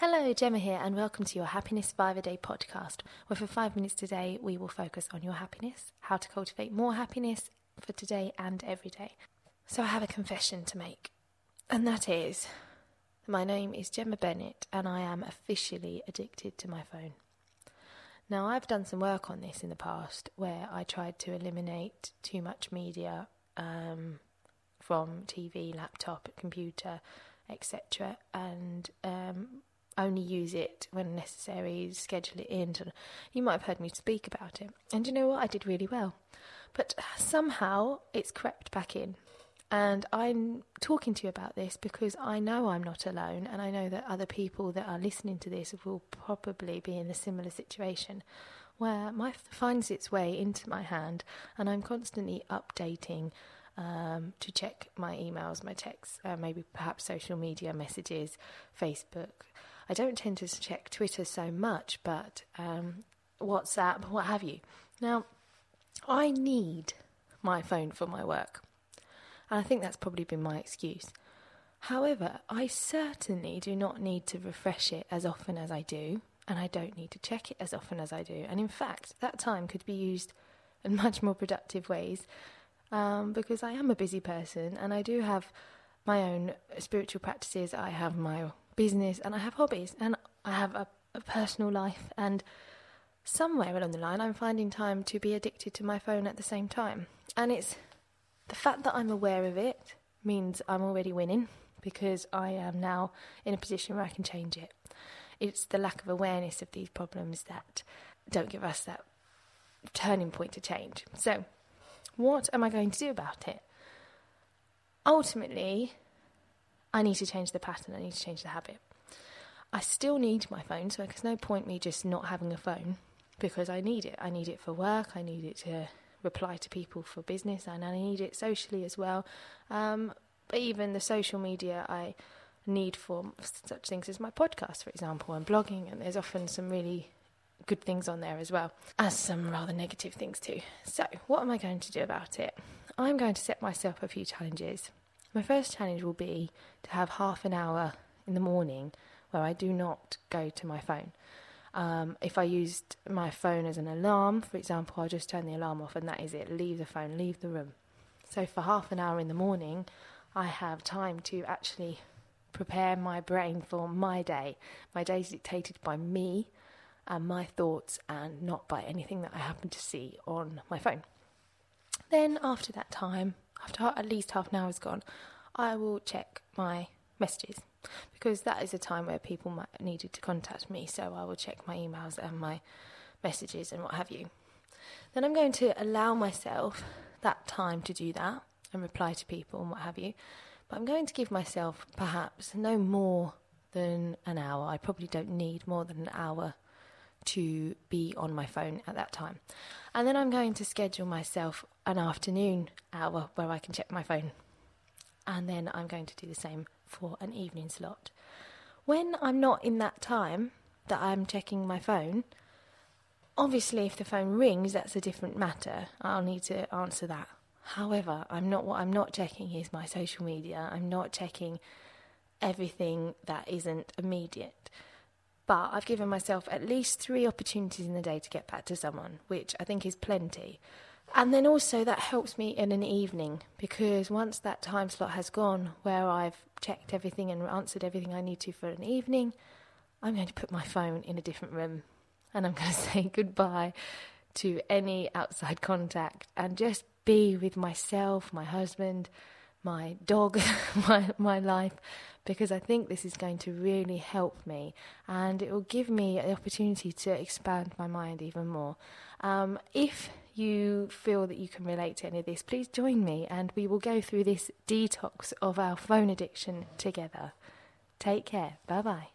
Hello, Gemma here, and welcome to your Happiness 5 a Day podcast, where for five minutes today we will focus on your happiness, how to cultivate more happiness for today and every day. So, I have a confession to make, and that is my name is Gemma Bennett, and I am officially addicted to my phone. Now, I've done some work on this in the past where I tried to eliminate too much media um, from TV, laptop, computer, etc., and um, only use it when necessary, schedule it in. You might have heard me speak about it. And you know what? I did really well. But somehow it's crept back in. And I'm talking to you about this because I know I'm not alone, and I know that other people that are listening to this will probably be in a similar situation where my finds its way into my hand, and I'm constantly updating um, to check my emails, my texts, uh, maybe perhaps social media messages, Facebook. I don't tend to check Twitter so much, but um, WhatsApp, what have you. Now, I need my phone for my work, and I think that's probably been my excuse. However, I certainly do not need to refresh it as often as I do, and I don't need to check it as often as I do. And in fact, that time could be used in much more productive ways um, because I am a busy person and I do have my own spiritual practices. I have my business and I have hobbies and I have a, a personal life. And somewhere along the line, I'm finding time to be addicted to my phone at the same time. And it's the fact that I'm aware of it means I'm already winning because I am now in a position where I can change it. It's the lack of awareness of these problems that don't give us that turning point to change. So, what am I going to do about it? Ultimately, I need to change the pattern, I need to change the habit. I still need my phone, so there's no point me just not having a phone because I need it. I need it for work, I need it to reply to people for business, and I need it socially as well. Um, but even the social media I need for such things as my podcast, for example, and blogging, and there's often some really good things on there as well as some rather negative things too. So, what am I going to do about it? I'm going to set myself a few challenges. My first challenge will be to have half an hour in the morning where I do not go to my phone. Um, if I used my phone as an alarm, for example, I'll just turn the alarm off and that is it. Leave the phone, leave the room. So, for half an hour in the morning, I have time to actually prepare my brain for my day. My day is dictated by me and my thoughts and not by anything that I happen to see on my phone. Then, after that time, after at least half an hour is gone, I will check my messages because that is a time where people might needed to contact me. So I will check my emails and my messages and what have you. Then I'm going to allow myself that time to do that and reply to people and what have you. But I'm going to give myself perhaps no more than an hour. I probably don't need more than an hour to be on my phone at that time. And then I'm going to schedule myself an afternoon hour where I can check my phone. And then I'm going to do the same for an evening slot. When I'm not in that time that I'm checking my phone, obviously if the phone rings that's a different matter. I'll need to answer that. However, I'm not what I'm not checking is my social media. I'm not checking everything that isn't immediate. But I've given myself at least three opportunities in the day to get back to someone, which I think is plenty. And then also that helps me in an evening because once that time slot has gone where I've checked everything and answered everything I need to for an evening, I'm going to put my phone in a different room and I'm going to say goodbye to any outside contact and just be with myself, my husband, my dog, my, my life, because I think this is going to really help me and it will give me the opportunity to expand my mind even more. Um, if you feel that you can relate to any of this, please join me and we will go through this detox of our phone addiction together. Take care. Bye bye.